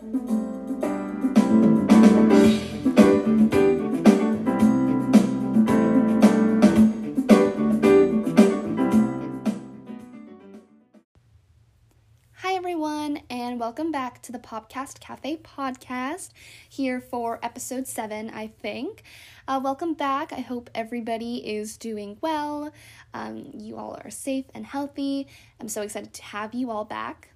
Hi, everyone, and welcome back to the Popcast Cafe podcast. Here for episode seven, I think. Uh, welcome back. I hope everybody is doing well. Um, you all are safe and healthy. I'm so excited to have you all back.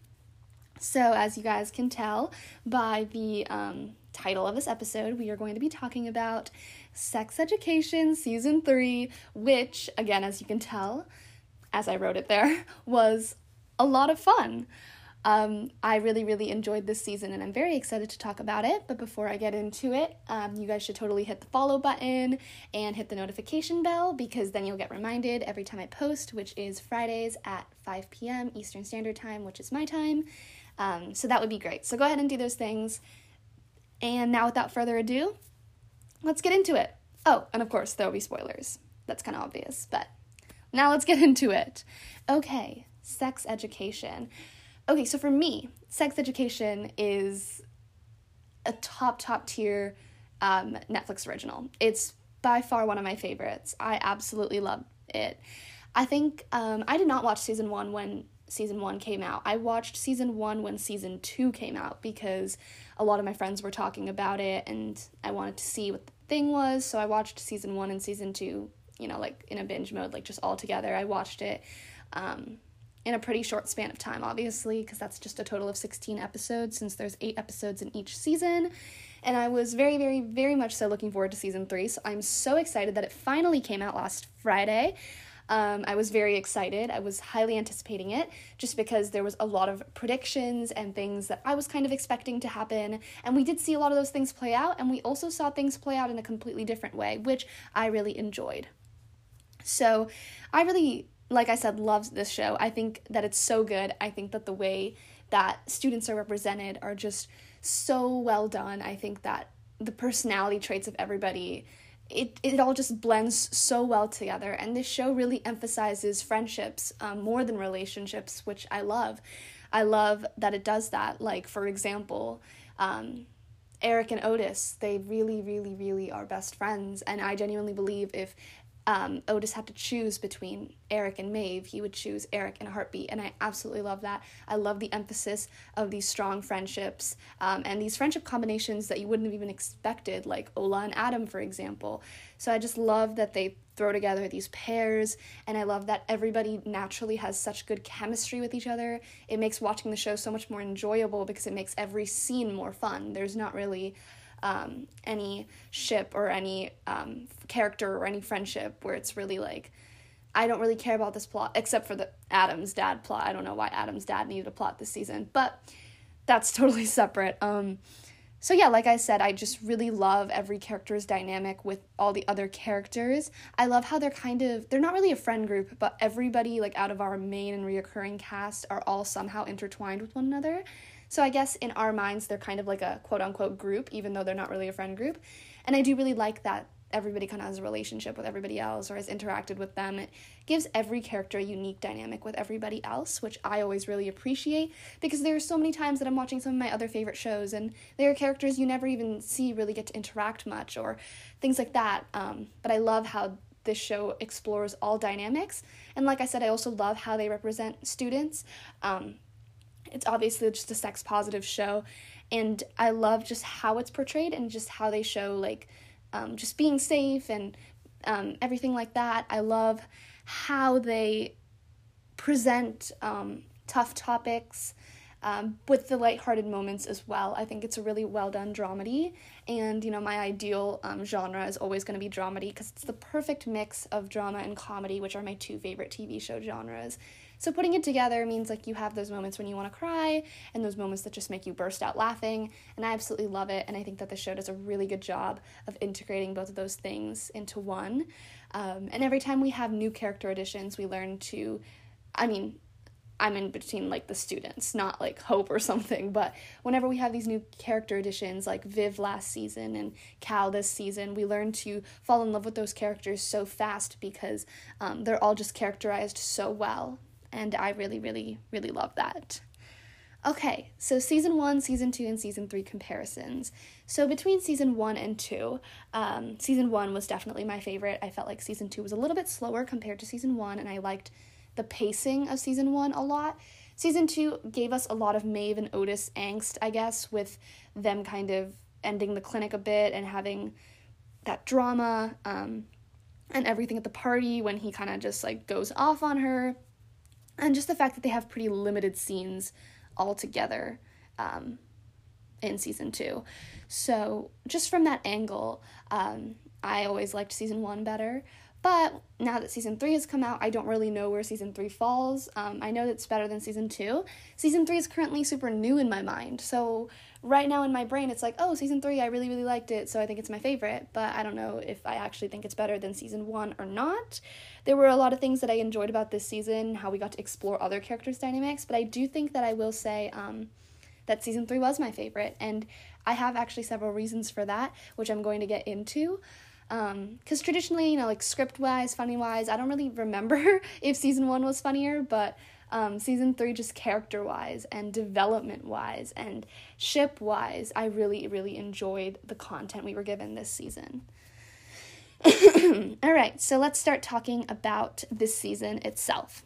So, as you guys can tell by the um, title of this episode, we are going to be talking about Sex Education Season 3, which, again, as you can tell, as I wrote it there, was a lot of fun. Um, I really, really enjoyed this season and I'm very excited to talk about it. But before I get into it, um, you guys should totally hit the follow button and hit the notification bell because then you'll get reminded every time I post, which is Fridays at 5 p.m. Eastern Standard Time, which is my time. Um, so that would be great. So go ahead and do those things. And now, without further ado, let's get into it. Oh, and of course, there will be spoilers. That's kind of obvious, but now let's get into it. Okay, sex education. Okay, so for me, sex education is a top, top tier um, Netflix original. It's by far one of my favorites. I absolutely love it. I think um, I did not watch season one when season one came out. I watched season one when season two came out because a lot of my friends were talking about it and I wanted to see what the thing was. So I watched season one and season two, you know, like in a binge mode, like just all together. I watched it. Um, in a pretty short span of time, obviously, because that's just a total of 16 episodes since there's eight episodes in each season. And I was very, very, very much so looking forward to season three. So I'm so excited that it finally came out last Friday. Um, I was very excited. I was highly anticipating it just because there was a lot of predictions and things that I was kind of expecting to happen. And we did see a lot of those things play out, and we also saw things play out in a completely different way, which I really enjoyed. So I really like I said, loves this show. I think that it's so good. I think that the way that students are represented are just so well done. I think that the personality traits of everybody it, it all just blends so well together. And this show really emphasizes friendships um, more than relationships which i love. I love that it does that. Like for example um, eric and otis they really really really are best friends. And i genuinely believe if um, Otis had to choose between Eric and Maeve, he would choose Eric in a heartbeat. And I absolutely love that. I love the emphasis of these strong friendships um, and these friendship combinations that you wouldn't have even expected, like Ola and Adam, for example. So I just love that they throw together these pairs, and I love that everybody naturally has such good chemistry with each other. It makes watching the show so much more enjoyable because it makes every scene more fun. There's not really um, any ship or any um, character or any friendship where it's really like I don't really care about this plot except for the Adam's dad plot. I don't know why Adam's dad needed a plot this season, but that's totally separate. Um, so yeah, like I said, I just really love every character's dynamic with all the other characters. I love how they're kind of they're not really a friend group, but everybody like out of our main and reoccurring cast are all somehow intertwined with one another. So I guess in our minds, they're kind of like a quote unquote group, even though they're not really a friend group. And I do really like that everybody kind of has a relationship with everybody else or has interacted with them. It gives every character a unique dynamic with everybody else, which I always really appreciate because there are so many times that I'm watching some of my other favorite shows and there are characters you never even see really get to interact much or things like that. Um, but I love how this show explores all dynamics. And like I said, I also love how they represent students. Um, it's obviously just a sex positive show, and I love just how it's portrayed and just how they show like um, just being safe and um, everything like that. I love how they present um, tough topics um, with the lighthearted moments as well. I think it's a really well done dramedy, and you know my ideal um, genre is always going to be dramedy because it's the perfect mix of drama and comedy, which are my two favorite TV show genres. So putting it together means like you have those moments when you want to cry and those moments that just make you burst out laughing. And I absolutely love it. And I think that the show does a really good job of integrating both of those things into one. Um, and every time we have new character additions, we learn to, I mean, I'm in between like the students, not like Hope or something. But whenever we have these new character additions, like Viv last season and Cal this season, we learn to fall in love with those characters so fast because um, they're all just characterized so well and I really, really, really love that. Okay, so season one, season two, and season three comparisons. So between season one and two, um, season one was definitely my favorite. I felt like season two was a little bit slower compared to season one, and I liked the pacing of season one a lot. Season two gave us a lot of Maeve and Otis angst, I guess, with them kind of ending the clinic a bit and having that drama um, and everything at the party when he kind of just like goes off on her. And just the fact that they have pretty limited scenes altogether um, in season two. So, just from that angle, um, I always liked season one better. But now that season three has come out, I don't really know where season three falls. Um, I know it's better than season two. Season three is currently super new in my mind. So right now in my brain, it's like, oh, season three, I really, really liked it. So I think it's my favorite. But I don't know if I actually think it's better than season one or not. There were a lot of things that I enjoyed about this season, how we got to explore other characters' dynamics. But I do think that I will say um, that season three was my favorite. And I have actually several reasons for that, which I'm going to get into because um, traditionally, you know, like script wise, funny wise, I don't really remember if season one was funnier, but um, season three, just character wise and development wise and ship wise, I really, really enjoyed the content we were given this season. All right, so let's start talking about this season itself.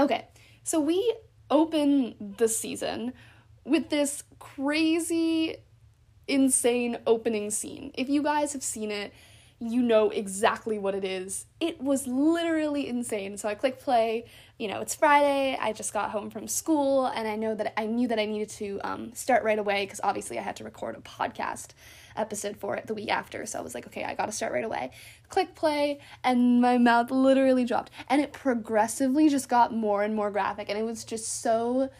Okay, so we open the season with this crazy insane opening scene. If you guys have seen it, you know exactly what it is. It was literally insane. So I click play. You know, it's Friday. I just got home from school, and I know that I knew that I needed to um, start right away because obviously I had to record a podcast episode for it the week after. So I was like, okay, I got to start right away. Click play, and my mouth literally dropped, and it progressively just got more and more graphic, and it was just so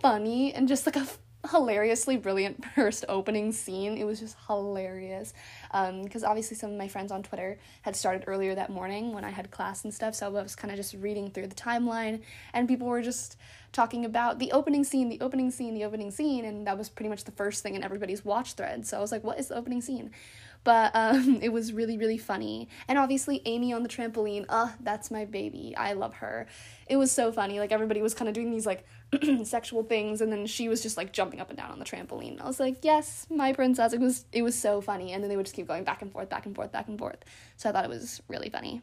funny and just like a hilariously brilliant first opening scene. It was just hilarious. Because um, obviously, some of my friends on Twitter had started earlier that morning when I had class and stuff. So I was kind of just reading through the timeline, and people were just talking about the opening scene, the opening scene, the opening scene. And that was pretty much the first thing in everybody's watch thread. So I was like, what is the opening scene? But um, it was really, really funny. And obviously, Amy on the trampoline, uh, that's my baby. I love her. It was so funny. Like, everybody was kind of doing these, like, sexual things, and then she was just, like, jumping up and down on the trampoline. I was like, yes, my princess. It was, it was so funny. And then they would just keep going back and forth, back and forth, back and forth. So I thought it was really funny.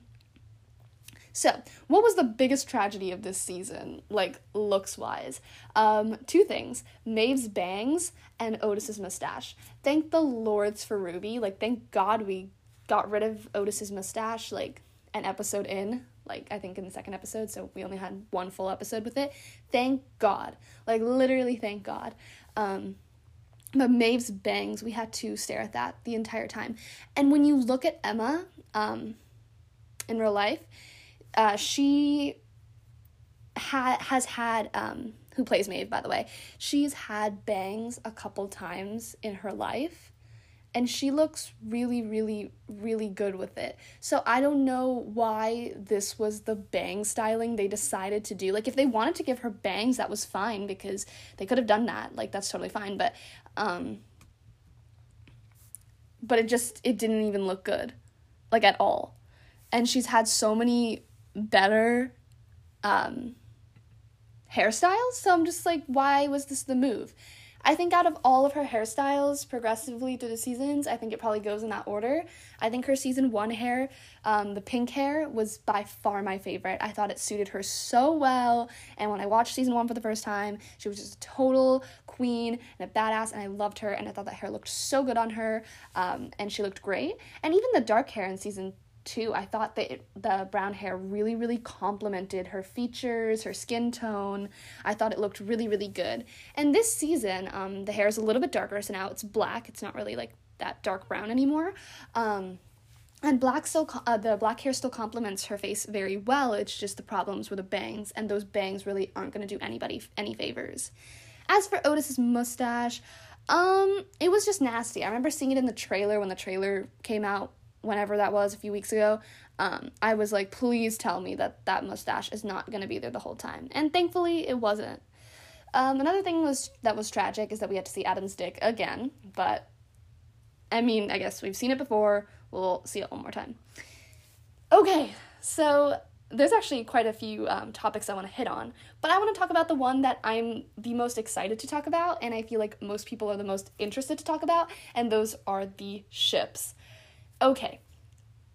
So, what was the biggest tragedy of this season, like looks wise? Um, two things Maeve's bangs and Otis's mustache. Thank the Lords for Ruby. Like, thank God we got rid of Otis's mustache, like, an episode in. Like, I think in the second episode, so we only had one full episode with it. Thank God. Like, literally, thank God. Um, but Maeve's bangs, we had to stare at that the entire time. And when you look at Emma um, in real life, uh, she ha- has had um, who plays Maeve, by the way. She's had bangs a couple times in her life, and she looks really, really, really good with it. So I don't know why this was the bang styling they decided to do. Like, if they wanted to give her bangs, that was fine because they could have done that. Like, that's totally fine. But, um, but it just it didn't even look good, like at all. And she's had so many better um, hairstyles. So I'm just like, why was this the move? I think out of all of her hairstyles progressively through the seasons, I think it probably goes in that order. I think her season one hair, um, the pink hair, was by far my favorite. I thought it suited her so well. And when I watched season one for the first time, she was just a total queen and a badass, and I loved her. And I thought that hair looked so good on her, um, and she looked great. And even the dark hair in season too. I thought that it, the brown hair really, really complemented her features, her skin tone. I thought it looked really, really good. And this season, um, the hair is a little bit darker, so now it's black. It's not really like that dark brown anymore. Um, and black still, uh, the black hair still complements her face very well. It's just the problems with the bangs, and those bangs really aren't going to do anybody any favors. As for Otis's mustache, um, it was just nasty. I remember seeing it in the trailer when the trailer came out whenever that was a few weeks ago, um, I was like, please tell me that that mustache is not going to be there the whole time. And thankfully, it wasn't. Um, another thing was that was tragic is that we had to see Adam's dick again, but I mean, I guess we've seen it before. We'll see it one more time. Okay, so there's actually quite a few um, topics I want to hit on, but I want to talk about the one that I'm the most excited to talk about, and I feel like most people are the most interested to talk about, and those are the ships. Okay,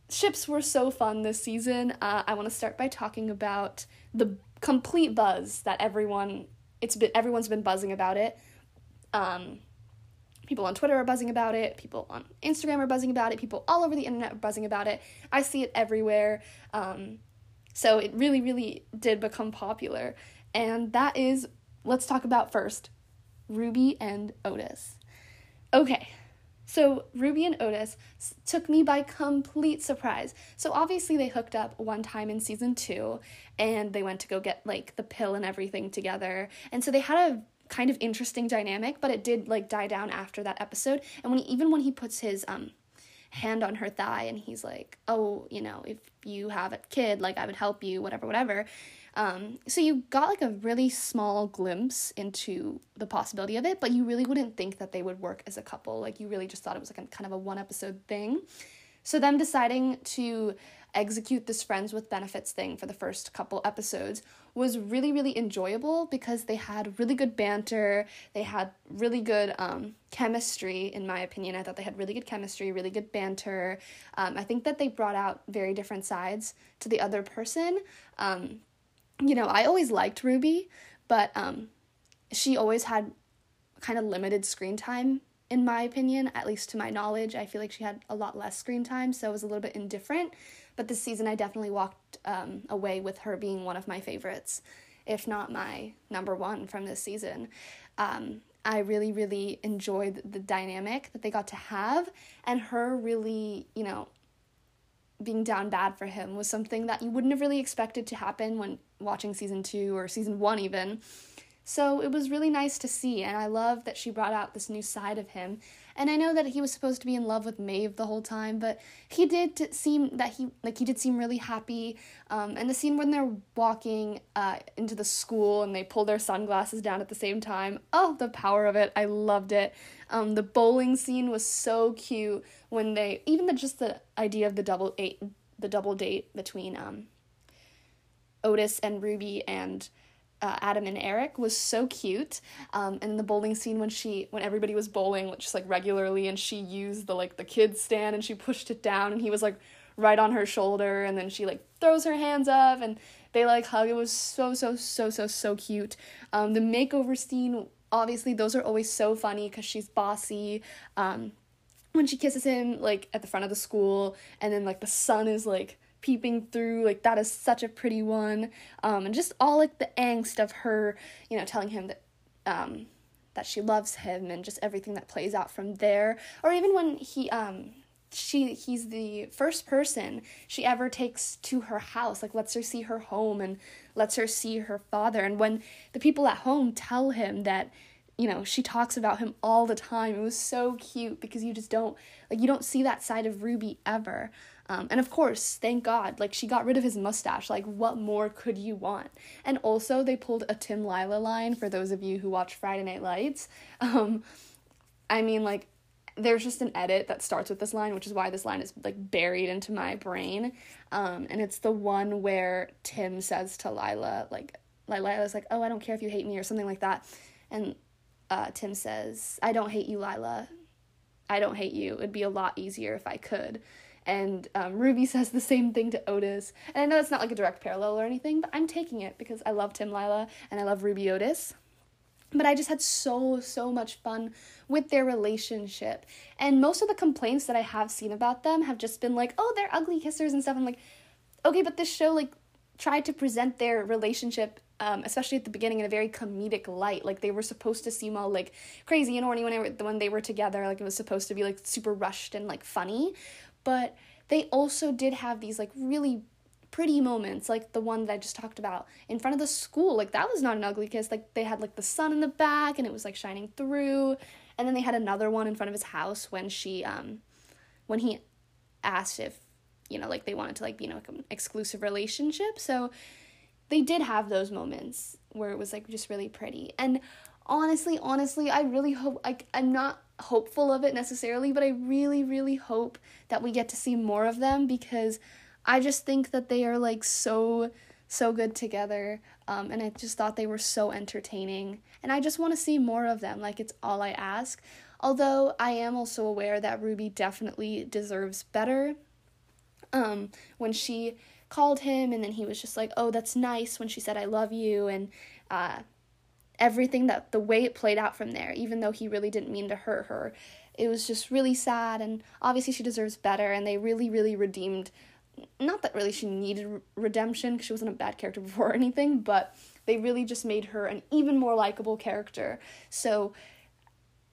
ships were so fun this season. Uh, I want to start by talking about the complete buzz that everyone it's been everyone's been buzzing about it. Um, people on Twitter are buzzing about it. People on Instagram are buzzing about it. People all over the internet are buzzing about it. I see it everywhere. Um, so it really, really did become popular. And that is, let's talk about first Ruby and Otis. Okay, so Ruby and Otis took me by complete surprise. So obviously they hooked up one time in season two and they went to go get like the pill and everything together. And so they had a kind of interesting dynamic, but it did like die down after that episode. And when he, even when he puts his um hand on her thigh and he's like, "Oh, you know, if you have a kid, like I would help you, whatever, whatever." Um, so you got like a really small glimpse into the possibility of it, but you really wouldn't think that they would work as a couple. Like you really just thought it was like a kind of a one episode thing. So them deciding to execute this friends with benefits thing for the first couple episodes was really really enjoyable because they had really good banter they had really good um, chemistry in my opinion i thought they had really good chemistry really good banter um, i think that they brought out very different sides to the other person um, you know i always liked ruby but um, she always had kind of limited screen time in my opinion, at least to my knowledge. I feel like she had a lot less screen time, so I was a little bit indifferent. But this season, I definitely walked um, away with her being one of my favorites, if not my number one from this season. Um, I really, really enjoyed the dynamic that they got to have, and her really, you know, being down bad for him was something that you wouldn't have really expected to happen when watching season two or season one, even. So it was really nice to see, and I love that she brought out this new side of him. And I know that he was supposed to be in love with Maeve the whole time, but he did seem that he like he did seem really happy. Um, and the scene when they're walking uh, into the school and they pull their sunglasses down at the same time, oh, the power of it! I loved it. Um, the bowling scene was so cute when they even the just the idea of the double eight the double date between um, Otis and Ruby and uh, Adam and Eric was so cute. Um, and the bowling scene when she when everybody was bowling just like regularly and she used the like the kids stand and she pushed it down and he was like right on her shoulder and then she like throws her hands up and they like hug. It was so so so so so cute. Um, the makeover scene obviously those are always so funny because she's bossy. Um, when she kisses him like at the front of the school and then like the sun is like peeping through like that is such a pretty one. Um, and just all like the angst of her you know telling him that um, that she loves him and just everything that plays out from there. Or even when he um she he's the first person she ever takes to her house like lets her see her home and lets her see her father. And when the people at home tell him that you know she talks about him all the time it was so cute because you just don't like you don't see that side of ruby ever um, and of course, thank God, like she got rid of his mustache. Like, what more could you want? And also, they pulled a Tim Lyla line for those of you who watch Friday Night Lights. Um, I mean, like, there's just an edit that starts with this line, which is why this line is like buried into my brain. Um, and it's the one where Tim says to Lyla, like, like Lyla's like, "Oh, I don't care if you hate me" or something like that, and uh, Tim says, "I don't hate you, Lyla. I don't hate you. It'd be a lot easier if I could." And um, Ruby says the same thing to Otis. And I know it's not like a direct parallel or anything, but I'm taking it because I love Tim Lyla and I love Ruby Otis. But I just had so, so much fun with their relationship. And most of the complaints that I have seen about them have just been like, oh, they're ugly kissers and stuff. I'm like, okay, but this show, like, tried to present their relationship um, especially at the beginning in a very comedic light. Like they were supposed to seem all like crazy and horny when, I, when they were together. Like it was supposed to be like super rushed and like funny but they also did have these like really pretty moments like the one that I just talked about in front of the school. Like that was not an ugly kiss. Like they had like the sun in the back and it was like shining through. And then they had another one in front of his house when she um when he asked if you know like they wanted to like be in like an exclusive relationship. So they did have those moments where it was like just really pretty. And honestly honestly I really hope like I'm not hopeful of it necessarily, but I really, really hope that we get to see more of them because I just think that they are like so so good together. Um, and I just thought they were so entertaining. And I just want to see more of them. Like, it's all I ask. Although I am also aware that Ruby definitely deserves better. Um, when she called him and then he was just like, oh, that's nice when she said, I love you. And uh, everything that the way it played out from there, even though he really didn't mean to hurt her, it was just really sad. And obviously, she deserves better. And they really, really redeemed not that really she needed redemption because she wasn't a bad character before or anything, but they really just made her an even more likable character. So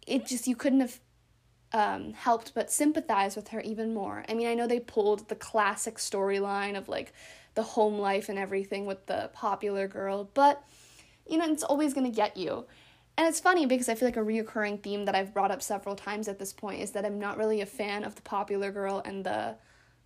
it just, you couldn't have um, helped but sympathize with her even more. I mean, I know they pulled the classic storyline of like the home life and everything with the popular girl, but you know, it's always gonna get you. And it's funny because I feel like a reoccurring theme that I've brought up several times at this point is that I'm not really a fan of the popular girl and the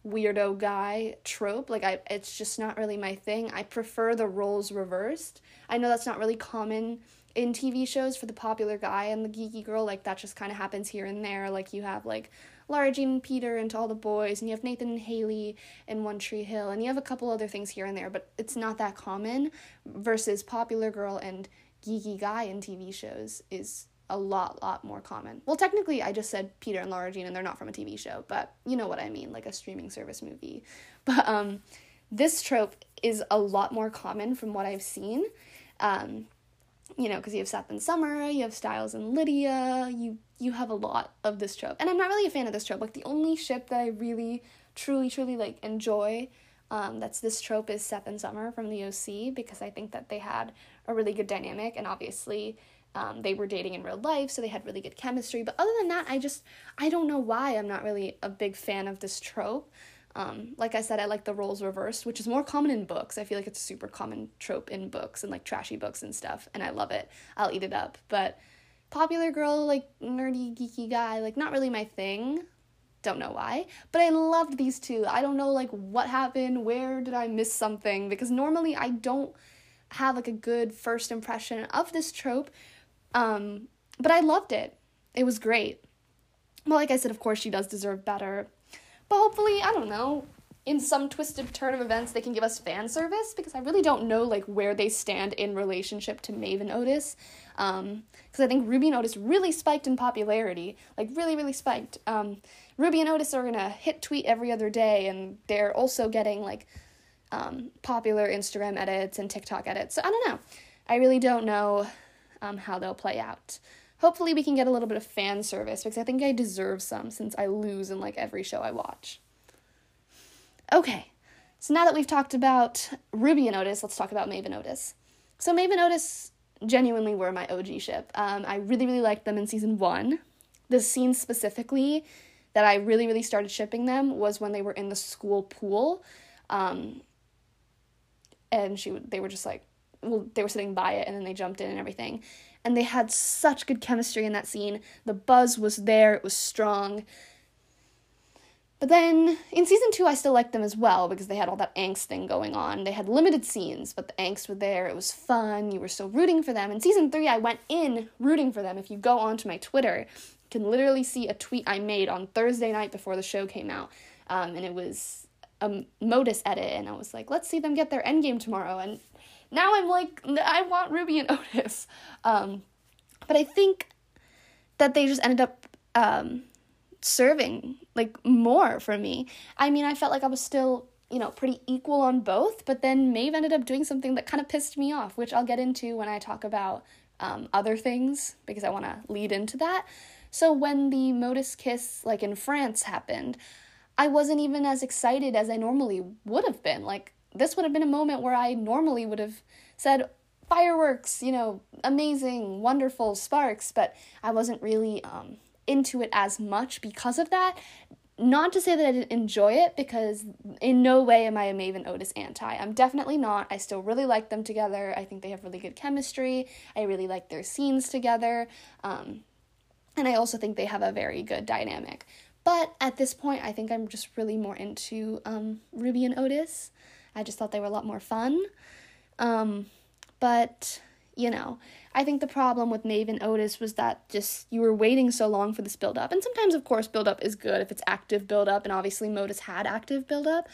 weirdo guy trope. Like I it's just not really my thing. I prefer the roles reversed. I know that's not really common in TV shows for the popular guy and the geeky girl. Like that just kind of happens here and there. Like you have like And Peter and To All the Boys, and you have Nathan and Haley in One Tree Hill, and you have a couple other things here and there, but it's not that common versus popular girl and geeky guy in TV shows is a lot, lot more common. Well, technically, I just said Peter and Lara Jean, and they're not from a TV show, but you know what I mean, like a streaming service movie. But um, this trope is a lot more common from what I've seen. Um, you know, because you have Seth and Summer, you have Stiles and Lydia, you you have a lot of this trope, and I'm not really a fan of this trope. Like the only ship that I really, truly, truly like enjoy. Um, that's this trope is Seth and Summer from the OC because I think that they had a really good dynamic and obviously um, they were dating in real life, so they had really good chemistry. But other than that, I just I don't know why I'm not really a big fan of this trope. Um, like I said, I like the roles reversed, which is more common in books. I feel like it's a super common trope in books and like trashy books and stuff, and I love it. I'll eat it up. But popular girl, like nerdy, geeky guy, like not really my thing. Don't know why, but I loved these two. I don't know like what happened, where did I miss something? Because normally I don't have like a good first impression of this trope um, but I loved it. It was great. Well, like I said, of course, she does deserve better. But hopefully, I don't know, in some twisted turn of events, they can give us fan service because I really don't know like where they stand in relationship to Maeve and Otis. Because um, I think Ruby and Otis really spiked in popularity, like really, really spiked. Um, Ruby and Otis are gonna hit tweet every other day, and they're also getting like um, popular Instagram edits and TikTok edits. So I don't know. I really don't know um, how they'll play out. Hopefully, we can get a little bit of fan service because I think I deserve some since I lose in like every show I watch. Okay, so now that we've talked about Ruby and Otis, let's talk about Maeve and Otis. So, Maeve and Otis genuinely were my OG ship. Um, I really, really liked them in season one. The scene specifically that I really, really started shipping them was when they were in the school pool. Um, and she they were just like well, they were sitting by it and then they jumped in and everything. And they had such good chemistry in that scene. The buzz was there, it was strong. But then in season two, I still liked them as well because they had all that angst thing going on. They had limited scenes, but the angst were there. It was fun. You were still rooting for them. In season three, I went in rooting for them. If you go onto my Twitter, you can literally see a tweet I made on Thursday night before the show came out. Um, and it was a Modus edit, and I was like, let's see them get their endgame tomorrow. And now I'm like, I want Ruby and Otis. Um, but I think that they just ended up um, serving like more for me. I mean, I felt like I was still, you know, pretty equal on both, but then Maeve ended up doing something that kind of pissed me off, which I'll get into when I talk about um, other things because I want to lead into that. So when the Modus kiss, like in France, happened, I wasn't even as excited as I normally would have been. Like, this would have been a moment where I normally would have said, fireworks, you know, amazing, wonderful, sparks, but I wasn't really um, into it as much because of that. Not to say that I didn't enjoy it, because in no way am I a Maeve and Otis anti. I'm definitely not. I still really like them together. I think they have really good chemistry. I really like their scenes together. Um, and I also think they have a very good dynamic. But at this point, I think I'm just really more into um, Ruby and Otis. I just thought they were a lot more fun. Um, but, you know, I think the problem with Maeve and Otis was that just you were waiting so long for this build up. And sometimes, of course, build up is good if it's active build up, and obviously Modus had active build up.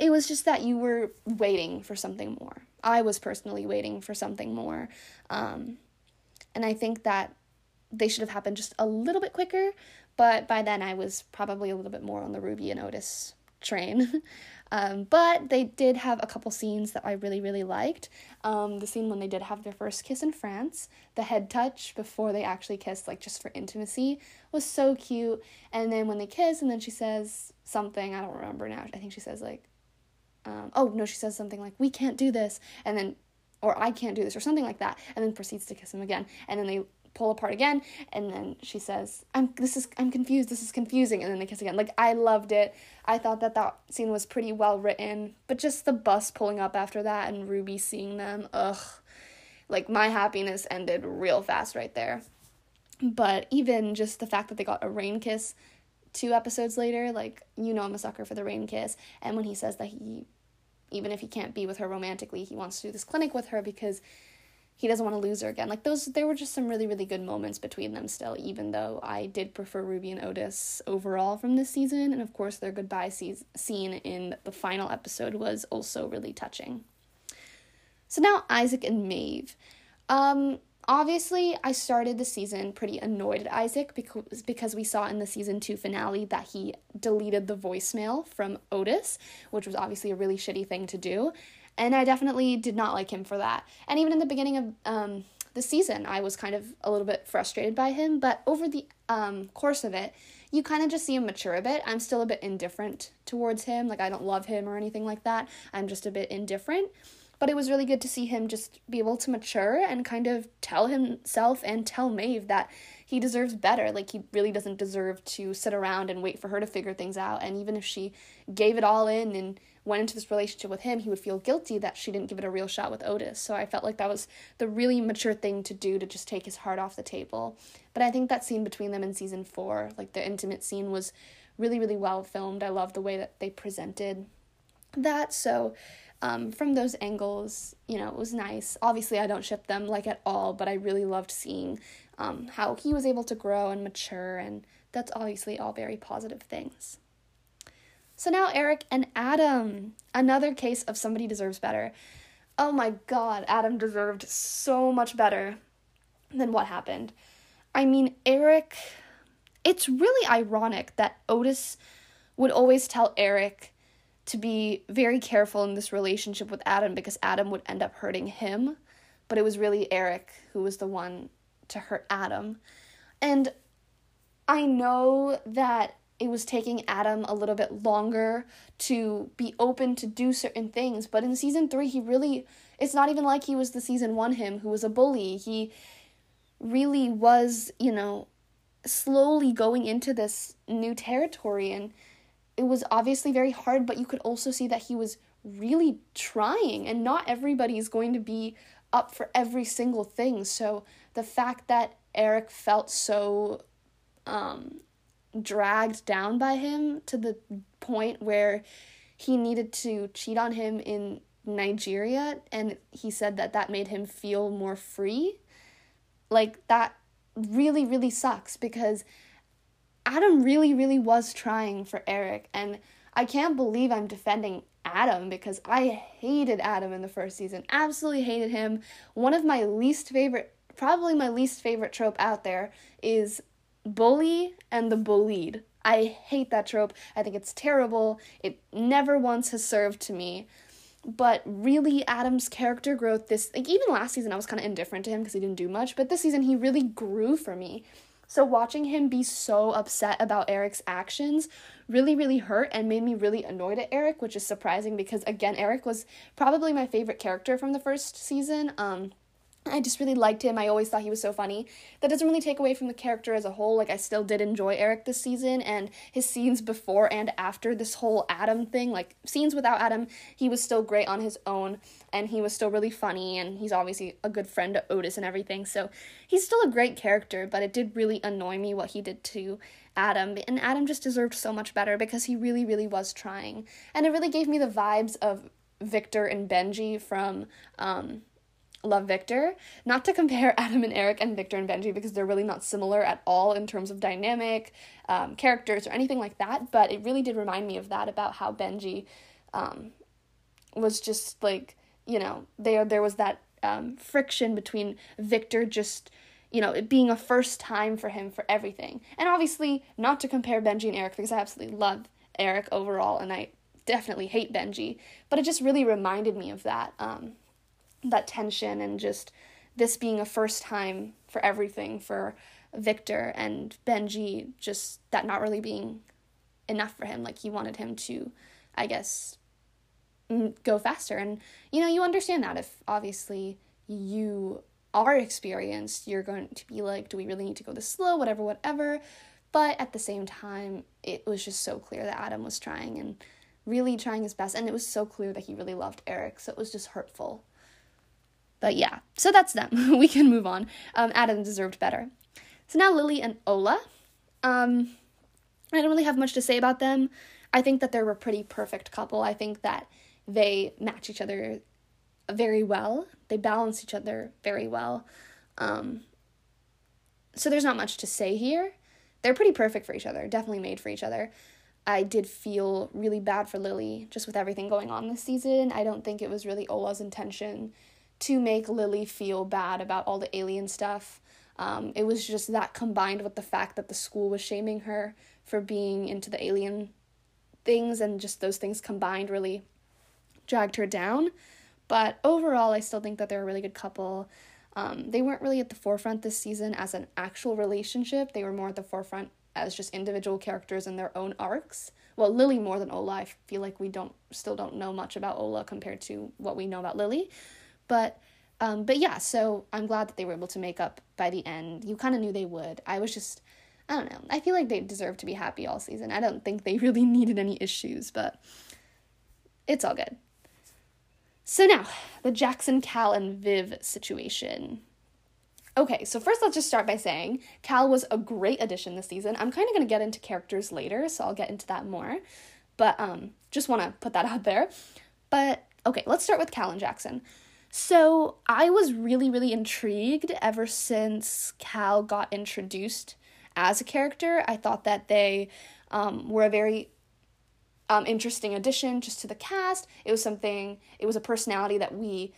it was just that you were waiting for something more. I was personally waiting for something more. Um, and I think that they should have happened just a little bit quicker, but by then I was probably a little bit more on the Ruby and Otis train. um, but they did have a couple scenes that I really, really liked. Um, the scene when they did have their first kiss in France, the head touch before they actually kissed, like just for intimacy, was so cute. And then when they kiss, and then she says something, I don't remember now. I think she says, like, um, oh no, she says something like, we can't do this. And then or I can't do this, or something like that, and then proceeds to kiss him again. And then they pull apart again and then she says i'm this is i'm confused this is confusing and then they kiss again. Like i loved it. I thought that that scene was pretty well written but just the bus pulling up after that and ruby seeing them ugh. Like my happiness ended real fast right there. But even just the fact that they got a rain kiss two episodes later like you know i'm a sucker for the rain kiss. And when he says that he even if he can't be with her romantically he wants to do this clinic with her because he doesn't want to lose her again. Like those there were just some really really good moments between them still even though I did prefer Ruby and Otis overall from this season and of course their goodbye se- scene in the final episode was also really touching. So now Isaac and Maeve. Um obviously I started the season pretty annoyed at Isaac because because we saw in the season 2 finale that he deleted the voicemail from Otis, which was obviously a really shitty thing to do and I definitely did not like him for that. And even in the beginning of um, the season, I was kind of a little bit frustrated by him. But over the um, course of it, you kind of just see him mature a bit. I'm still a bit indifferent towards him. Like, I don't love him or anything like that. I'm just a bit indifferent. But it was really good to see him just be able to mature and kind of tell himself and tell Maeve that he deserves better. Like, he really doesn't deserve to sit around and wait for her to figure things out. And even if she gave it all in and went into this relationship with him, he would feel guilty that she didn't give it a real shot with Otis. So I felt like that was the really mature thing to do to just take his heart off the table. But I think that scene between them in season four, like the intimate scene, was really, really well filmed. I love the way that they presented that. So um, from those angles, you know, it was nice. Obviously, I don't ship them like at all, but I really loved seeing um, how he was able to grow and mature, and that's obviously all very positive things. So now Eric and Adam. Another case of somebody deserves better. Oh my god, Adam deserved so much better than what happened. I mean, Eric. It's really ironic that Otis would always tell Eric to be very careful in this relationship with Adam because Adam would end up hurting him. But it was really Eric who was the one to hurt Adam. And I know that it was taking Adam a little bit longer to be open to do certain things. But in season three, he really, it's not even like he was the season one him who was a bully. He really was, you know, slowly going into this new territory. And it was obviously very hard, but you could also see that he was really trying. And not everybody is going to be up for every single thing. So the fact that Eric felt so um dragged down by him to the point where he needed to cheat on him in Nigeria and he said that that made him feel more free. Like that really really sucks because Adam really really was trying for Eric and I can't believe I'm defending Adam because I hated Adam in the first season. Absolutely hated him. One of my least favorite probably my least favorite trope out there is bully and the bullied. I hate that trope. I think it's terrible. It never once has served to me. But really, Adam's character growth this like even last season I was kind of indifferent to him because he didn't do much, but this season he really grew for me. So watching him be so upset about Eric's actions really really hurt and made me really annoyed at Eric, which is surprising because again Eric was probably my favorite character from the first season. Um I just really liked him. I always thought he was so funny. That doesn't really take away from the character as a whole. Like, I still did enjoy Eric this season, and his scenes before and after this whole Adam thing, like, scenes without Adam, he was still great on his own, and he was still really funny, and he's obviously a good friend to Otis and everything. So, he's still a great character, but it did really annoy me what he did to Adam. And Adam just deserved so much better because he really, really was trying. And it really gave me the vibes of Victor and Benji from, um, love Victor. Not to compare Adam and Eric and Victor and Benji because they're really not similar at all in terms of dynamic, um, characters, or anything like that, but it really did remind me of that about how Benji um, was just like you know there there was that um, friction between Victor just you know it being a first time for him for everything and obviously not to compare Benji and Eric because I absolutely love Eric overall and I definitely hate Benji but it just really reminded me of that um, that tension and just this being a first time for everything for Victor and Benji just that not really being enough for him like he wanted him to I guess go faster. And, you know, you understand that if obviously you are experienced, you're going to be like, do we really need to go this slow? Whatever, whatever. But at the same time, it was just so clear that Adam was trying and really trying his best. And it was so clear that he really loved Eric. So it was just hurtful. But yeah, so that's them. we can move on. Um, Adam deserved better. So now Lily and Ola. Um, I don't really have much to say about them. I think that they're a pretty perfect couple. I think that they match each other very well. They balance each other very well. Um, so there's not much to say here. They're pretty perfect for each other, definitely made for each other. I did feel really bad for Lily just with everything going on this season. I don't think it was really Ola's intention to make Lily feel bad about all the alien stuff. Um, it was just that combined with the fact that the school was shaming her for being into the alien things, and just those things combined really dragged her down. But overall, I still think that they're a really good couple. Um, they weren't really at the forefront this season as an actual relationship. They were more at the forefront as just individual characters in their own arcs. Well, Lily more than Ola. I feel like we don't still don't know much about Ola compared to what we know about Lily. But um, but yeah, so I'm glad that they were able to make up by the end. You kind of knew they would. I was just I don't know. I feel like they deserve to be happy all season. I don't think they really needed any issues, but it's all good. So now, the Jackson, Cal, and Viv situation. Okay, so first let's just start by saying Cal was a great addition this season. I'm kind of going to get into characters later, so I'll get into that more. But um just want to put that out there. But okay, let's start with Cal and Jackson. So, I was really really intrigued ever since Cal got introduced as a character. I thought that they um, were a very um, interesting addition just to the cast. It was something, it was a personality that we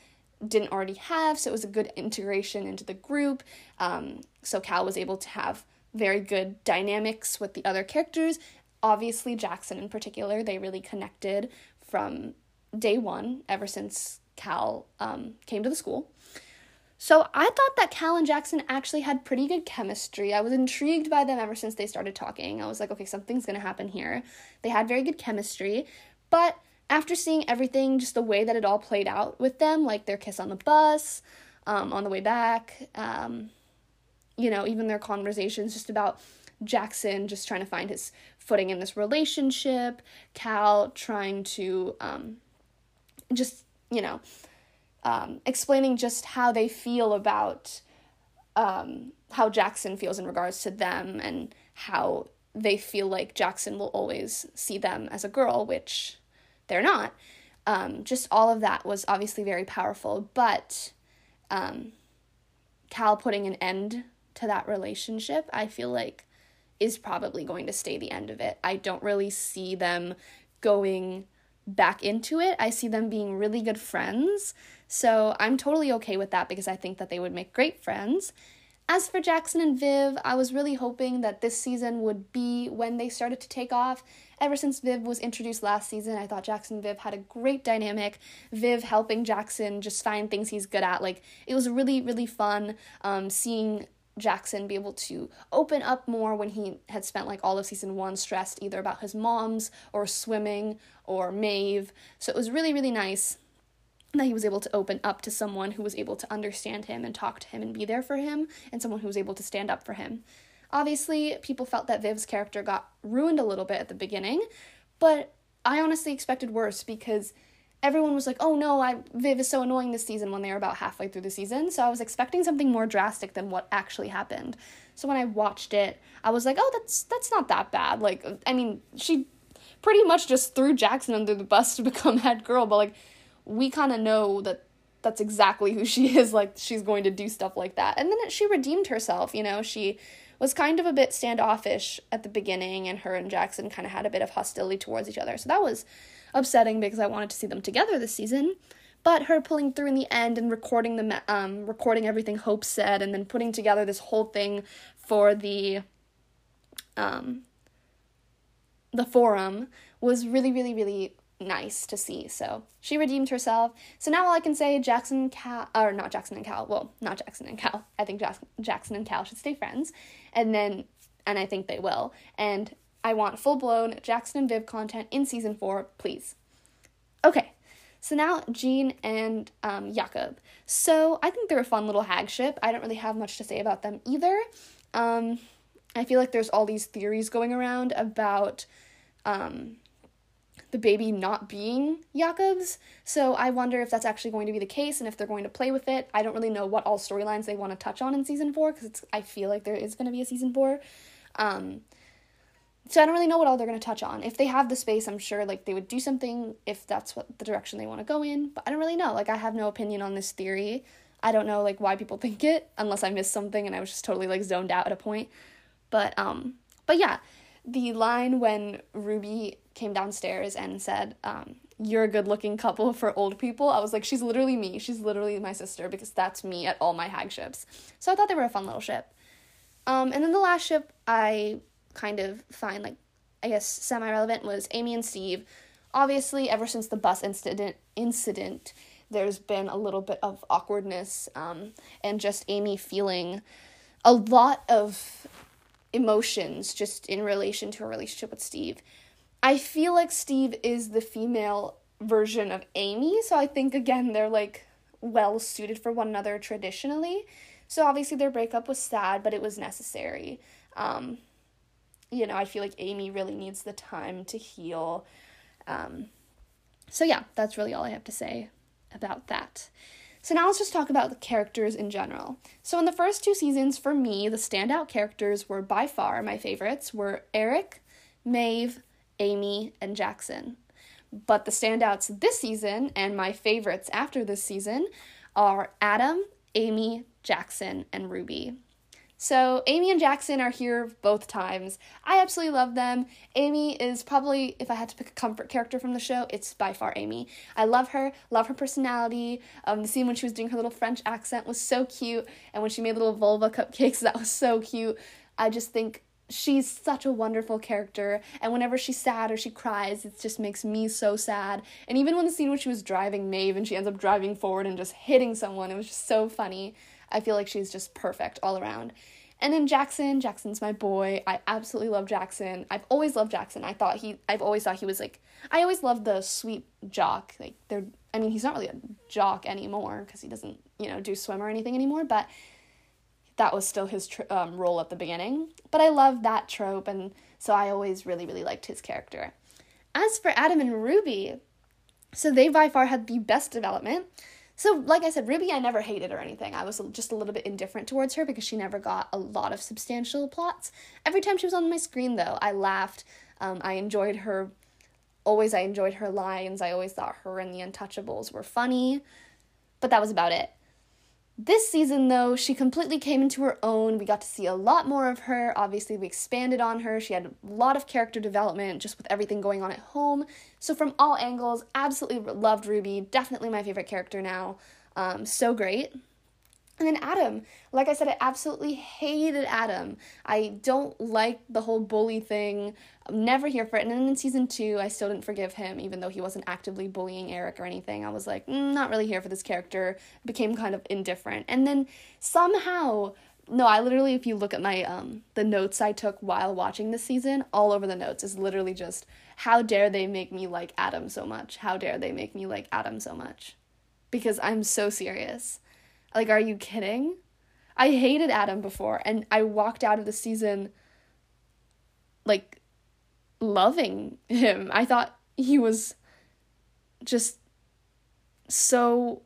didn't already have, so it was a good integration into the group. Um, so Cal was able to have very good dynamics with the other characters. Obviously, Jackson in particular, they really connected from day one, ever since Cal um, came to the school. So I thought that Cal and Jackson actually had pretty good chemistry. I was intrigued by them ever since they started talking. I was like, okay, something's gonna happen here. They had very good chemistry, but after seeing everything, just the way that it all played out with them, like their kiss on the bus, um, on the way back, um, you know, even their conversations just about Jackson just trying to find his footing in this relationship, Cal trying to um, just, you know, um, explaining just how they feel about um, how Jackson feels in regards to them and how they feel like Jackson will always see them as a girl, which they're not. Um, just all of that was obviously very powerful, but um, Cal putting an end to that relationship, I feel like is probably going to stay the end of it. I don't really see them going back into it. I see them being really good friends. So I'm totally okay with that because I think that they would make great friends. As for Jackson and Viv, I was really hoping that this season would be when they started to take off. Ever since Viv was introduced last season, I thought Jackson and Viv had a great dynamic. Viv helping Jackson just find things he's good at. Like, it was really, really fun um, seeing Jackson be able to open up more when he had spent like all of season one stressed either about his mom's or swimming or Maeve. So it was really, really nice that he was able to open up to someone who was able to understand him and talk to him and be there for him, and someone who was able to stand up for him. Obviously, people felt that Viv's character got ruined a little bit at the beginning, but I honestly expected worse because everyone was like, "Oh no, I Viv is so annoying this season" when they were about halfway through the season. So I was expecting something more drastic than what actually happened. So when I watched it, I was like, "Oh, that's that's not that bad." Like, I mean, she pretty much just threw Jackson under the bus to become head girl, but like we kind of know that that's exactly who she is like she's going to do stuff like that and then she redeemed herself you know she was kind of a bit standoffish at the beginning, and her and Jackson kind of had a bit of hostility towards each other. So that was upsetting because I wanted to see them together this season. But her pulling through in the end and recording the um, recording everything Hope said, and then putting together this whole thing for the um, the forum was really, really, really nice to see. So she redeemed herself. So now all I can say, Jackson and Cal, or not Jackson and Cal, well, not Jackson and Cal. I think Jackson, Jackson and Cal should stay friends. And then, and I think they will. And I want full blown Jackson and Viv content in season four, please. Okay. So now Jean and um, Jakob. So I think they're a fun little hag ship. I don't really have much to say about them either. Um, I feel like there's all these theories going around about um, the baby not being Jakob's. So I wonder if that's actually going to be the case and if they're going to play with it. I don't really know what all storylines they want to touch on in season four because I feel like there is going to be a season four. Um, so I don't really know what all they're going to touch on. If they have the space, I'm sure like they would do something if that's what the direction they want to go in. But I don't really know. Like I have no opinion on this theory. I don't know like why people think it unless I missed something and I was just totally like zoned out at a point. But um but yeah, the line when Ruby came downstairs and said, um, You're a good looking couple for old people. I was like, She's literally me. She's literally my sister because that's me at all my hag ships. So I thought they were a fun little ship. Um, and then the last ship I kind of find like, I guess, semi relevant was Amy and Steve. Obviously, ever since the bus incident, incident there's been a little bit of awkwardness um, and just Amy feeling a lot of emotions just in relation to her relationship with Steve. I feel like Steve is the female version of Amy, so I think again they're like well suited for one another traditionally. So obviously their breakup was sad, but it was necessary. Um, you know, I feel like Amy really needs the time to heal. Um, so yeah, that's really all I have to say about that. So now let's just talk about the characters in general. So in the first two seasons, for me, the standout characters were by far my favorites were Eric, Maeve, Amy, and Jackson. But the standouts this season and my favorites after this season are Adam, Amy, Jackson, and Ruby. So, Amy and Jackson are here both times. I absolutely love them. Amy is probably, if I had to pick a comfort character from the show, it's by far Amy. I love her, love her personality. Um, the scene when she was doing her little French accent was so cute, and when she made little vulva cupcakes, that was so cute. I just think she's such a wonderful character and whenever she's sad or she cries it just makes me so sad and even when the scene when she was driving maeve and she ends up driving forward and just hitting someone it was just so funny I feel like she's just perfect all around. And then Jackson, Jackson's my boy. I absolutely love Jackson. I've always loved Jackson. I thought he I've always thought he was like I always loved the sweet jock. Like they're I mean, he's not really a jock anymore because he doesn't, you know, do swim or anything anymore, but that was still his tr- um, role at the beginning. But I love that trope and so I always really really liked his character. As for Adam and Ruby, so they by far had the best development. So, like I said, Ruby, I never hated or anything. I was just a little bit indifferent towards her because she never got a lot of substantial plots. Every time she was on my screen, though, I laughed. Um, I enjoyed her. Always, I enjoyed her lines. I always thought her and the Untouchables were funny, but that was about it. This season, though, she completely came into her own. We got to see a lot more of her. Obviously, we expanded on her. She had a lot of character development just with everything going on at home. So, from all angles, absolutely loved Ruby. Definitely my favorite character now. Um, so great. And then Adam, like I said, I absolutely hated Adam. I don't like the whole bully thing. I'm never here for it. And then in season two, I still didn't forgive him, even though he wasn't actively bullying Eric or anything. I was like, mm, not really here for this character. Became kind of indifferent. And then somehow, no, I literally, if you look at my um the notes I took while watching this season, all over the notes is literally just how dare they make me like Adam so much? How dare they make me like Adam so much? Because I'm so serious. Like, are you kidding? I hated Adam before, and I walked out of the season like loving him. I thought he was just so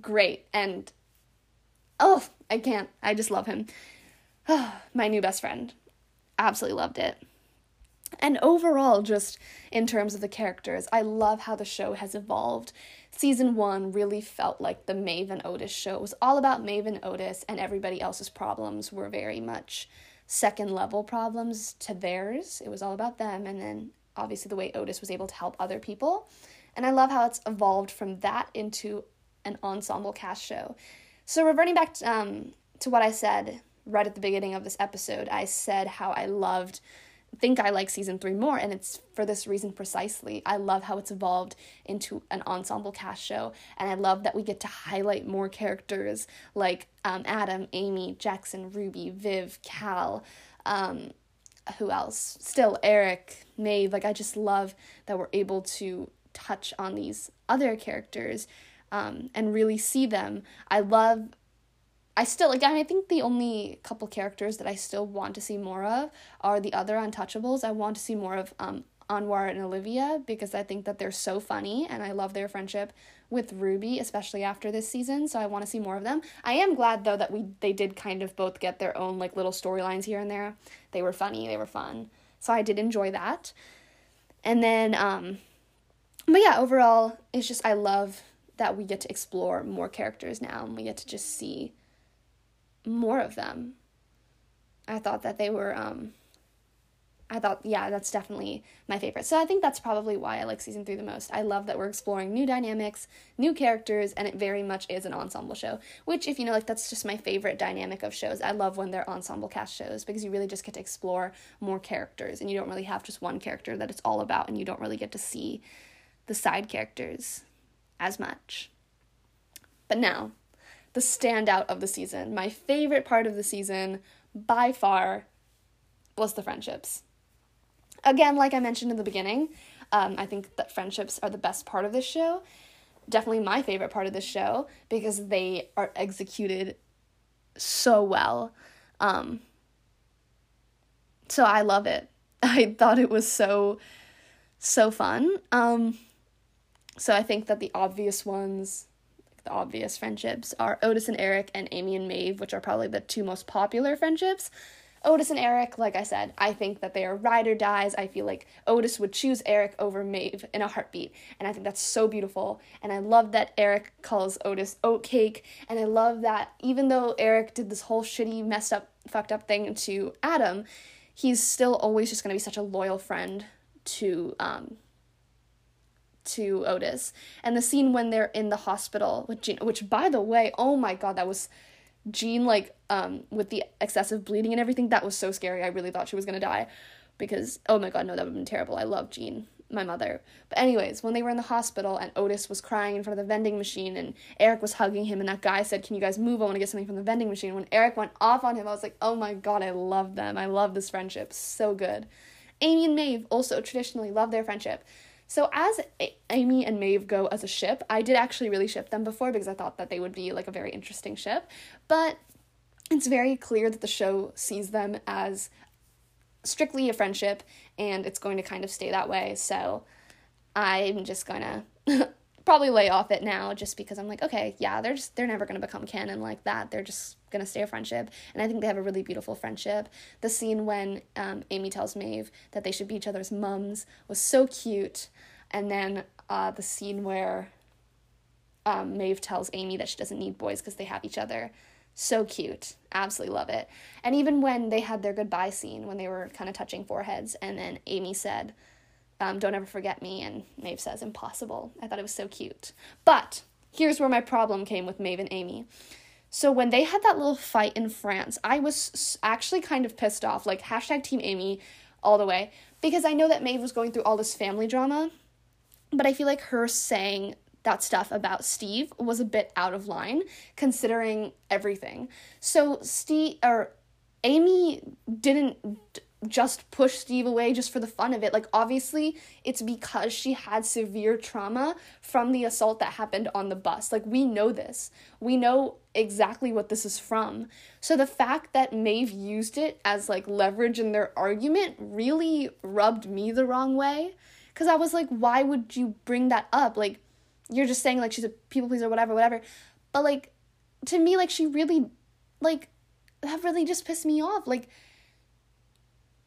great, and oh, I can't. I just love him. My new best friend. Absolutely loved it. And overall, just in terms of the characters, I love how the show has evolved. Season one really felt like the Maeve and Otis show. It was all about Maeve and Otis, and everybody else's problems were very much second level problems to theirs. It was all about them, and then obviously the way Otis was able to help other people. And I love how it's evolved from that into an ensemble cast show. So, reverting back to, um, to what I said right at the beginning of this episode, I said how I loved think I like season three more, and it's for this reason precisely. I love how it's evolved into an ensemble cast show, and I love that we get to highlight more characters like um, Adam, Amy, Jackson, Ruby, Viv, Cal, um, who else? Still Eric, Maeve. Like, I just love that we're able to touch on these other characters um, and really see them. I love I still like I think the only couple characters that I still want to see more of are the other untouchables. I want to see more of um Anwar and Olivia because I think that they're so funny and I love their friendship with Ruby, especially after this season. So I want to see more of them. I am glad though that we they did kind of both get their own like little storylines here and there. They were funny, they were fun. So I did enjoy that. And then um but yeah, overall it's just I love that we get to explore more characters now and we get to just see more of them. I thought that they were um I thought yeah, that's definitely my favorite. So I think that's probably why I like season 3 the most. I love that we're exploring new dynamics, new characters and it very much is an ensemble show, which if you know like that's just my favorite dynamic of shows. I love when they're ensemble cast shows because you really just get to explore more characters and you don't really have just one character that it's all about and you don't really get to see the side characters as much. But now, the standout of the season. My favorite part of the season, by far, was the friendships. Again, like I mentioned in the beginning, um, I think that friendships are the best part of this show. Definitely my favorite part of this show because they are executed so well. Um, so I love it. I thought it was so, so fun. Um, so I think that the obvious ones the obvious friendships are Otis and Eric and Amy and Maeve, which are probably the two most popular friendships. Otis and Eric, like I said, I think that they are ride or dies. I feel like Otis would choose Eric over Maeve in a heartbeat. And I think that's so beautiful. And I love that Eric calls Otis oatcake. And I love that even though Eric did this whole shitty, messed up, fucked up thing to Adam, he's still always just gonna be such a loyal friend to um, to Otis. And the scene when they're in the hospital with Jean, which by the way, oh my god, that was Jean like um with the excessive bleeding and everything. That was so scary. I really thought she was gonna die because oh my god, no, that would have been terrible. I love Jean, my mother. But anyways, when they were in the hospital and Otis was crying in front of the vending machine and Eric was hugging him and that guy said, "Can you guys move? I want to get something from the vending machine." When Eric went off on him, I was like, "Oh my god, I love them. I love this friendship. So good." Amy and Maeve also traditionally love their friendship. So as a- Amy and Maeve go as a ship, I did actually really ship them before because I thought that they would be like a very interesting ship, but it's very clear that the show sees them as strictly a friendship and it's going to kind of stay that way. So I'm just going to probably lay off it now just because I'm like, okay, yeah, they're just they're never going to become canon like that. They're just going to stay a friendship. And I think they have a really beautiful friendship. The scene when um, Amy tells Maeve that they should be each other's mums was so cute. And then uh, the scene where um, Maeve tells Amy that she doesn't need boys because they have each other. So cute. Absolutely love it. And even when they had their goodbye scene, when they were kind of touching foreheads, and then Amy said, um, Don't ever forget me, and Maeve says, Impossible. I thought it was so cute. But here's where my problem came with Maeve and Amy. So when they had that little fight in France, I was actually kind of pissed off. Like, hashtag Team Amy all the way. Because I know that Maeve was going through all this family drama. But I feel like her saying that stuff about Steve was a bit out of line considering everything. So Steve or Amy didn't just push Steve away just for the fun of it. Like, obviously, it's because she had severe trauma from the assault that happened on the bus. Like, we know this. We know exactly what this is from. So, the fact that Maeve used it as like leverage in their argument really rubbed me the wrong way. Because I was like, why would you bring that up? Like, you're just saying, like, she's a people pleaser, whatever, whatever. But, like, to me, like, she really, like, that really just pissed me off. Like,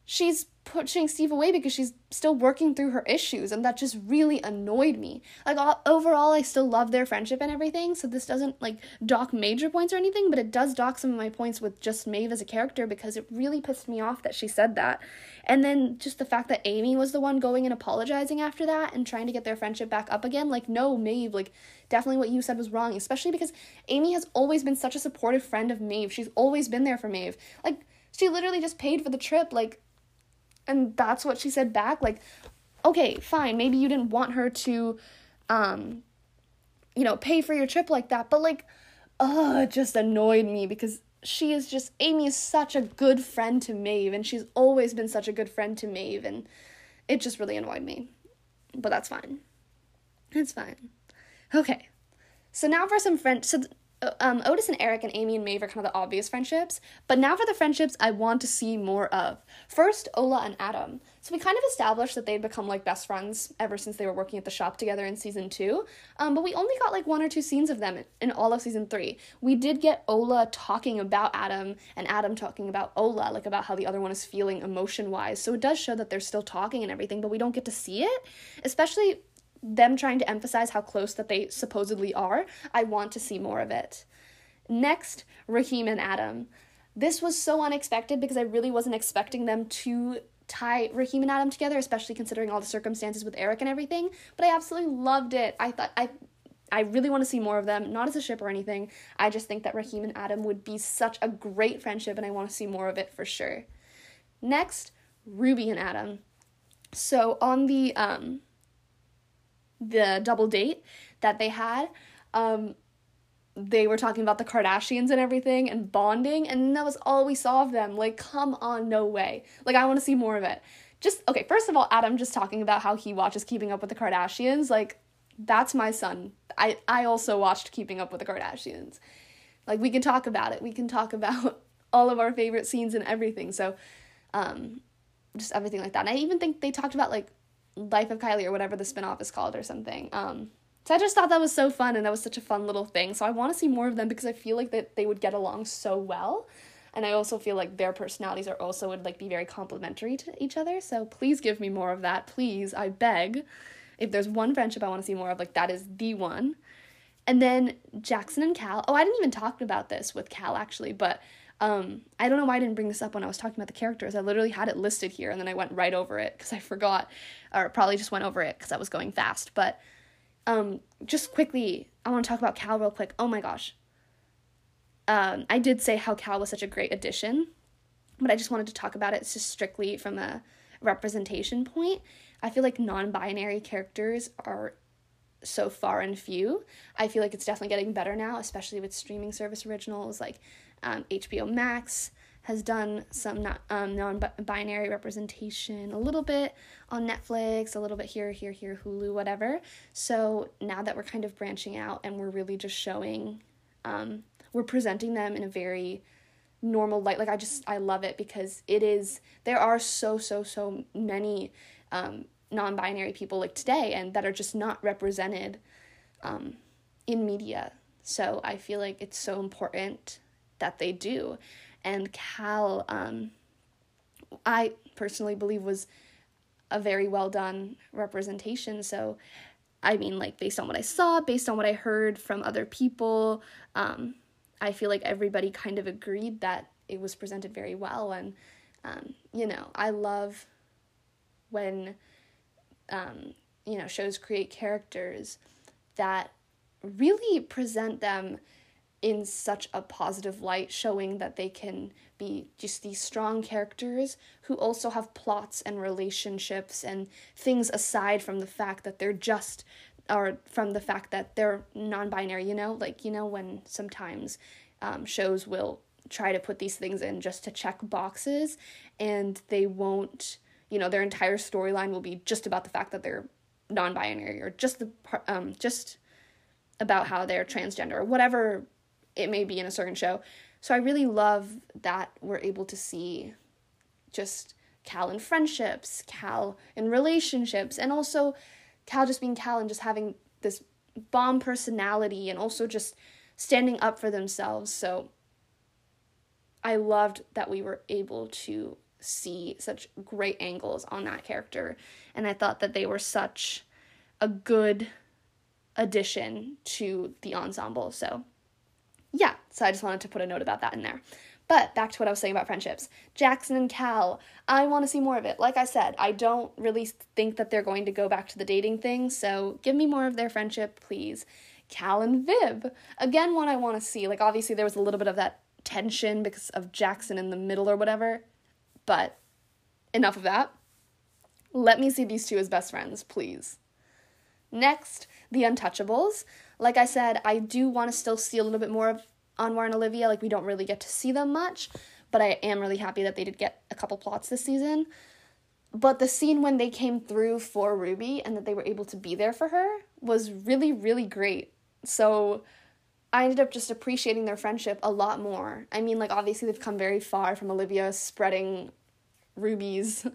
she's pushing Steve away because she's still working through her issues, and that just really annoyed me. Like all, overall, I still love their friendship and everything, so this doesn't like dock major points or anything, but it does dock some of my points with just Maeve as a character because it really pissed me off that she said that, and then just the fact that Amy was the one going and apologizing after that and trying to get their friendship back up again. Like no, Maeve, like definitely what you said was wrong, especially because Amy has always been such a supportive friend of Maeve. She's always been there for Maeve. Like she literally just paid for the trip. Like and that's what she said back like okay fine maybe you didn't want her to um you know pay for your trip like that but like oh it just annoyed me because she is just amy is such a good friend to maeve and she's always been such a good friend to maeve and it just really annoyed me but that's fine. It's fine. Okay. So now for some friend so um, Otis and Eric and Amy and Maeve are kind of the obvious friendships, but now for the friendships I want to see more of. First, Ola and Adam. So we kind of established that they'd become like best friends ever since they were working at the shop together in season two, um, but we only got like one or two scenes of them in all of season three. We did get Ola talking about Adam and Adam talking about Ola, like about how the other one is feeling emotion wise. So it does show that they're still talking and everything, but we don't get to see it, especially them trying to emphasize how close that they supposedly are, I want to see more of it. Next, Rahim and Adam. This was so unexpected because I really wasn't expecting them to tie Rahim and Adam together, especially considering all the circumstances with Eric and everything. But I absolutely loved it. I thought I I really want to see more of them, not as a ship or anything. I just think that Rahim and Adam would be such a great friendship and I want to see more of it for sure. Next, Ruby and Adam. So on the um the double date that they had, um, they were talking about the Kardashians and everything and bonding, and that was all we saw of them. Like, come on, no way. Like, I want to see more of it. Just, okay, first of all, Adam just talking about how he watches Keeping Up with the Kardashians. Like, that's my son. I, I also watched Keeping Up with the Kardashians. Like, we can talk about it. We can talk about all of our favorite scenes and everything. So, um, just everything like that. And I even think they talked about, like, Life of Kylie or whatever the spinoff is called or something. Um, so I just thought that was so fun and that was such a fun little thing. So I want to see more of them because I feel like that they would get along so well. And I also feel like their personalities are also would like be very complementary to each other. So please give me more of that. Please, I beg. If there's one friendship I want to see more of, like that is the one. And then Jackson and Cal. Oh, I didn't even talk about this with Cal actually, but um, I don't know why I didn't bring this up when I was talking about the characters. I literally had it listed here and then I went right over it because I forgot, or probably just went over it because I was going fast. But um, just quickly, I want to talk about Cal real quick. Oh my gosh. Um, I did say how Cal was such a great addition, but I just wanted to talk about it just strictly from a representation point. I feel like non binary characters are so far and few. I feel like it's definitely getting better now, especially with streaming service originals like um, HBO Max has done some not, um, non-binary representation a little bit on Netflix, a little bit here, here, here, Hulu, whatever. So now that we're kind of branching out and we're really just showing, um, we're presenting them in a very normal light. Like I just I love it because it is there are so so so many um, non-binary people like today and that are just not represented um, in media. So I feel like it's so important that they do. And Cal, um, I personally believe was a very well done representation. So, I mean, like, based on what I saw, based on what I heard from other people, um, I feel like everybody kind of agreed that it was presented very well. And, um, you know, I love when, um, you know, shows create characters that really present them in such a positive light, showing that they can be just these strong characters who also have plots and relationships and things aside from the fact that they're just or from the fact that they're non-binary you know? Like you know when sometimes um, shows will try to put these things in just to check boxes and they won't you know their entire storyline will be just about the fact that they're non-binary or just the um just about how they're transgender or whatever it may be in a certain show. So I really love that we're able to see just Cal in friendships, Cal in relationships, and also Cal just being Cal and just having this bomb personality and also just standing up for themselves. So I loved that we were able to see such great angles on that character. And I thought that they were such a good addition to the ensemble. So, yeah, so I just wanted to put a note about that in there. But back to what I was saying about friendships. Jackson and Cal, I want to see more of it. Like I said, I don't really think that they're going to go back to the dating thing, so give me more of their friendship, please. Cal and Viv, again, one I want to see. Like, obviously, there was a little bit of that tension because of Jackson in the middle or whatever, but enough of that. Let me see these two as best friends, please. Next, the Untouchables. Like I said, I do want to still see a little bit more of Anwar and Olivia. Like, we don't really get to see them much, but I am really happy that they did get a couple plots this season. But the scene when they came through for Ruby and that they were able to be there for her was really, really great. So I ended up just appreciating their friendship a lot more. I mean, like, obviously, they've come very far from Olivia spreading Ruby's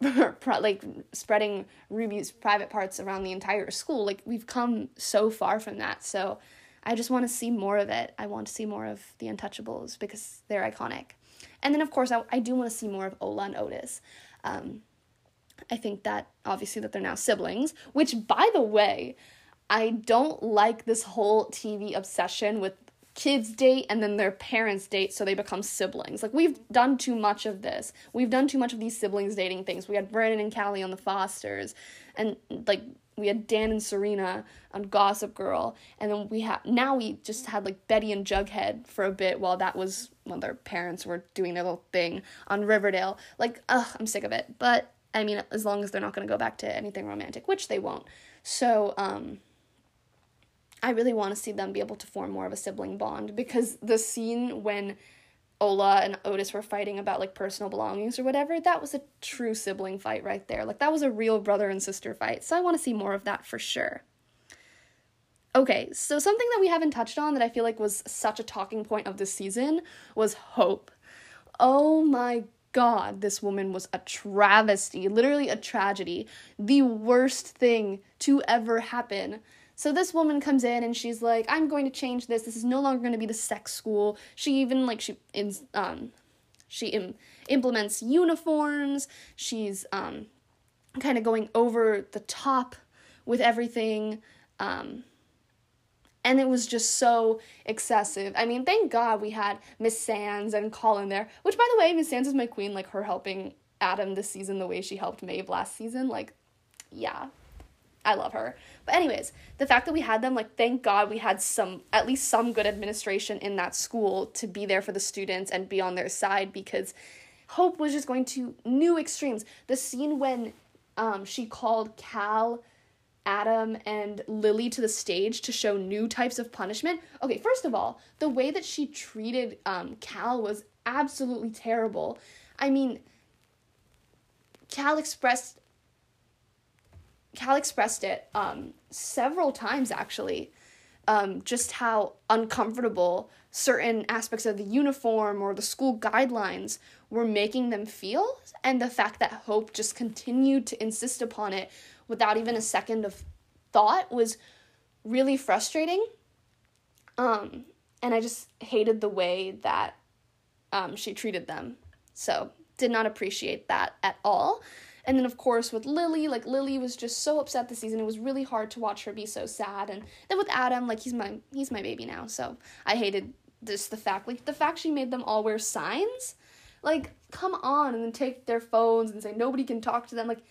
like spreading Ruby's private parts around the entire school. Like we've come so far from that. So I just want to see more of it. I want to see more of the Untouchables because they're iconic. And then of course I, I do want to see more of Ola and Otis. Um, I think that obviously that they're now siblings, which by the way, I don't like this whole TV obsession with kids date and then their parents date so they become siblings. Like we've done too much of this. We've done too much of these siblings dating things. We had Brandon and Callie on the Fosters and like we had Dan and Serena on Gossip Girl and then we have now we just had like Betty and Jughead for a bit while that was when their parents were doing their little thing on Riverdale. Like ugh, I'm sick of it. But I mean as long as they're not going to go back to anything romantic, which they won't. So um I really want to see them be able to form more of a sibling bond because the scene when Ola and Otis were fighting about like personal belongings or whatever, that was a true sibling fight right there. Like that was a real brother and sister fight. So I want to see more of that for sure. Okay, so something that we haven't touched on that I feel like was such a talking point of this season was Hope. Oh my god, this woman was a travesty, literally a tragedy. The worst thing to ever happen so this woman comes in and she's like, "I'm going to change this. This is no longer going to be the sex school." She even like she is um she Im- implements uniforms. She's um kind of going over the top with everything. Um and it was just so excessive. I mean, thank God we had Miss Sands and Colin there. Which, by the way, Miss Sands is my queen. Like her helping Adam this season the way she helped Maeve last season. Like, yeah, I love her. But anyways, the fact that we had them, like, thank God we had some, at least some good administration in that school to be there for the students and be on their side because Hope was just going to new extremes. The scene when um, she called Cal, Adam, and Lily to the stage to show new types of punishment. Okay, first of all, the way that she treated um, Cal was absolutely terrible. I mean, Cal expressed Cal expressed it um, several times actually, um, just how uncomfortable certain aspects of the uniform or the school guidelines were making them feel, and the fact that Hope just continued to insist upon it without even a second of thought was really frustrating. Um, and I just hated the way that um, she treated them. So, did not appreciate that at all. And then of course with Lily, like Lily was just so upset this season. It was really hard to watch her be so sad. And then with Adam, like he's my he's my baby now. So I hated just the fact like the fact she made them all wear signs. Like come on and then take their phones and say nobody can talk to them like it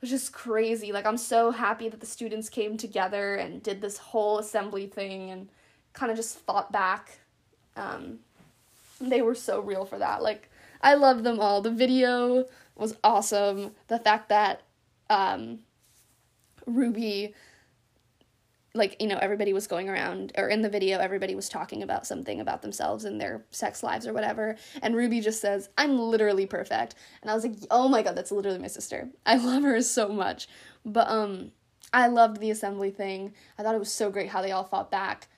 was just crazy. Like I'm so happy that the students came together and did this whole assembly thing and kind of just fought back. Um, they were so real for that. Like I love them all. The video was awesome. The fact that um, Ruby, like, you know, everybody was going around, or in the video, everybody was talking about something about themselves and their sex lives or whatever. And Ruby just says, I'm literally perfect. And I was like, oh my god, that's literally my sister. I love her so much. But, um, I loved the assembly thing. I thought it was so great how they all fought back.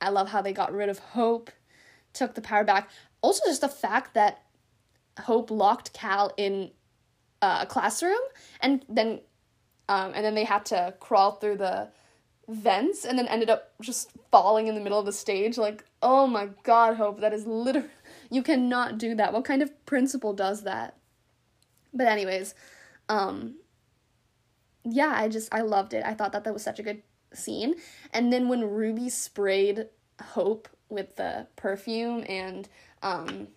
I love how they got rid of Hope, took the power back. Also, just the fact that Hope locked Cal in uh, a classroom, and then um, and then they had to crawl through the vents, and then ended up just falling in the middle of the stage. Like, oh my god, Hope, that is literally You cannot do that. What kind of principal does that? But anyways, um yeah, I just I loved it. I thought that that was such a good scene. And then when Ruby sprayed Hope with the perfume and um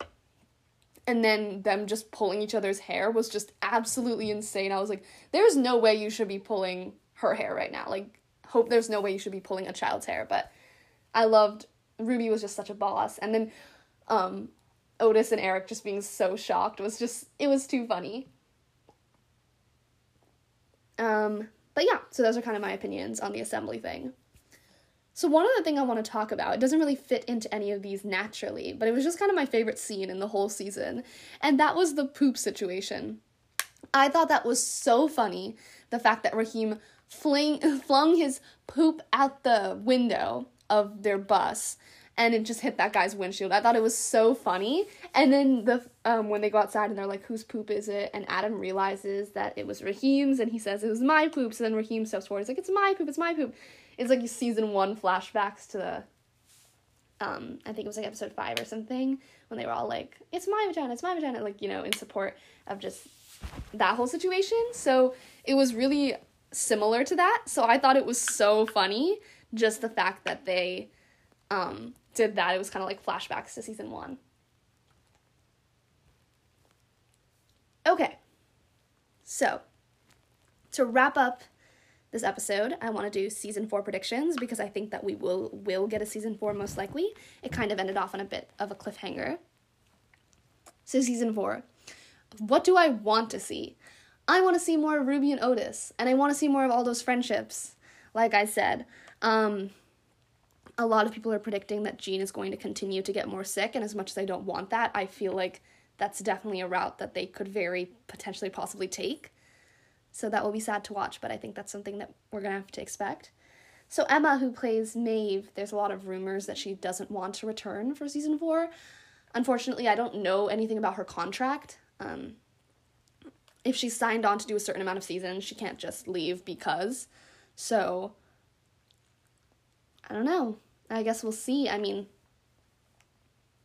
and then them just pulling each other's hair was just absolutely insane. I was like, there's no way you should be pulling her hair right now. Like, hope there's no way you should be pulling a child's hair, but I loved Ruby was just such a boss. And then um Otis and Eric just being so shocked was just it was too funny. Um but yeah, so those are kind of my opinions on the assembly thing. So, one other thing I want to talk about, it doesn't really fit into any of these naturally, but it was just kind of my favorite scene in the whole season, and that was the poop situation. I thought that was so funny, the fact that Rahim fling, flung his poop out the window of their bus and it just hit that guy's windshield. I thought it was so funny. And then the um when they go outside and they're like, "Whose poop is it?" and Adam realizes that it was Rahim's, and he says it was my poop. So then Rahim steps forward. He's like, "It's my poop. It's my poop." It's like season one flashbacks to the. Um, I think it was like episode five or something when they were all like, "It's my vagina. It's my vagina," like you know, in support of just that whole situation. So it was really similar to that. So I thought it was so funny, just the fact that they um did that. It was kind of like flashbacks to season one. Okay, so to wrap up this episode, I want to do season four predictions because I think that we will will get a season four most likely. It kind of ended off on a bit of a cliffhanger. So season four, what do I want to see? I want to see more of Ruby and Otis, and I want to see more of all those friendships. Like I said, um, a lot of people are predicting that Jean is going to continue to get more sick, and as much as I don't want that, I feel like that's definitely a route that they could very potentially possibly take. So that will be sad to watch, but I think that's something that we're gonna have to expect. So Emma, who plays Maeve, there's a lot of rumors that she doesn't want to return for season four. Unfortunately, I don't know anything about her contract. Um, if she's signed on to do a certain amount of seasons, she can't just leave because. So I don't know. I guess we'll see. I mean,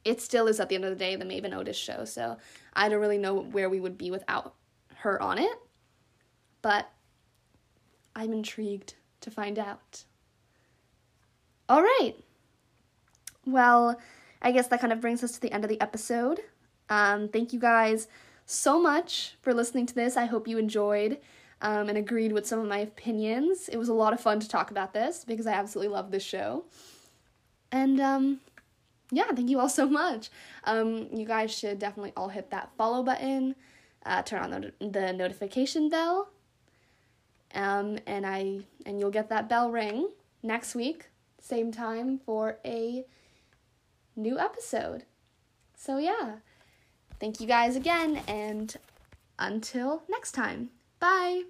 it still is at the end of the day the Maeve and Otis show, so I don't really know where we would be without her on it. But I'm intrigued to find out. All right. Well, I guess that kind of brings us to the end of the episode. Um, thank you guys so much for listening to this. I hope you enjoyed um, and agreed with some of my opinions. It was a lot of fun to talk about this because I absolutely love this show. And um, yeah, thank you all so much. Um, you guys should definitely all hit that follow button, uh, turn on the, the notification bell, um, and I and you'll get that bell ring next week, same time for a new episode. So yeah, thank you guys again, and until next time, bye.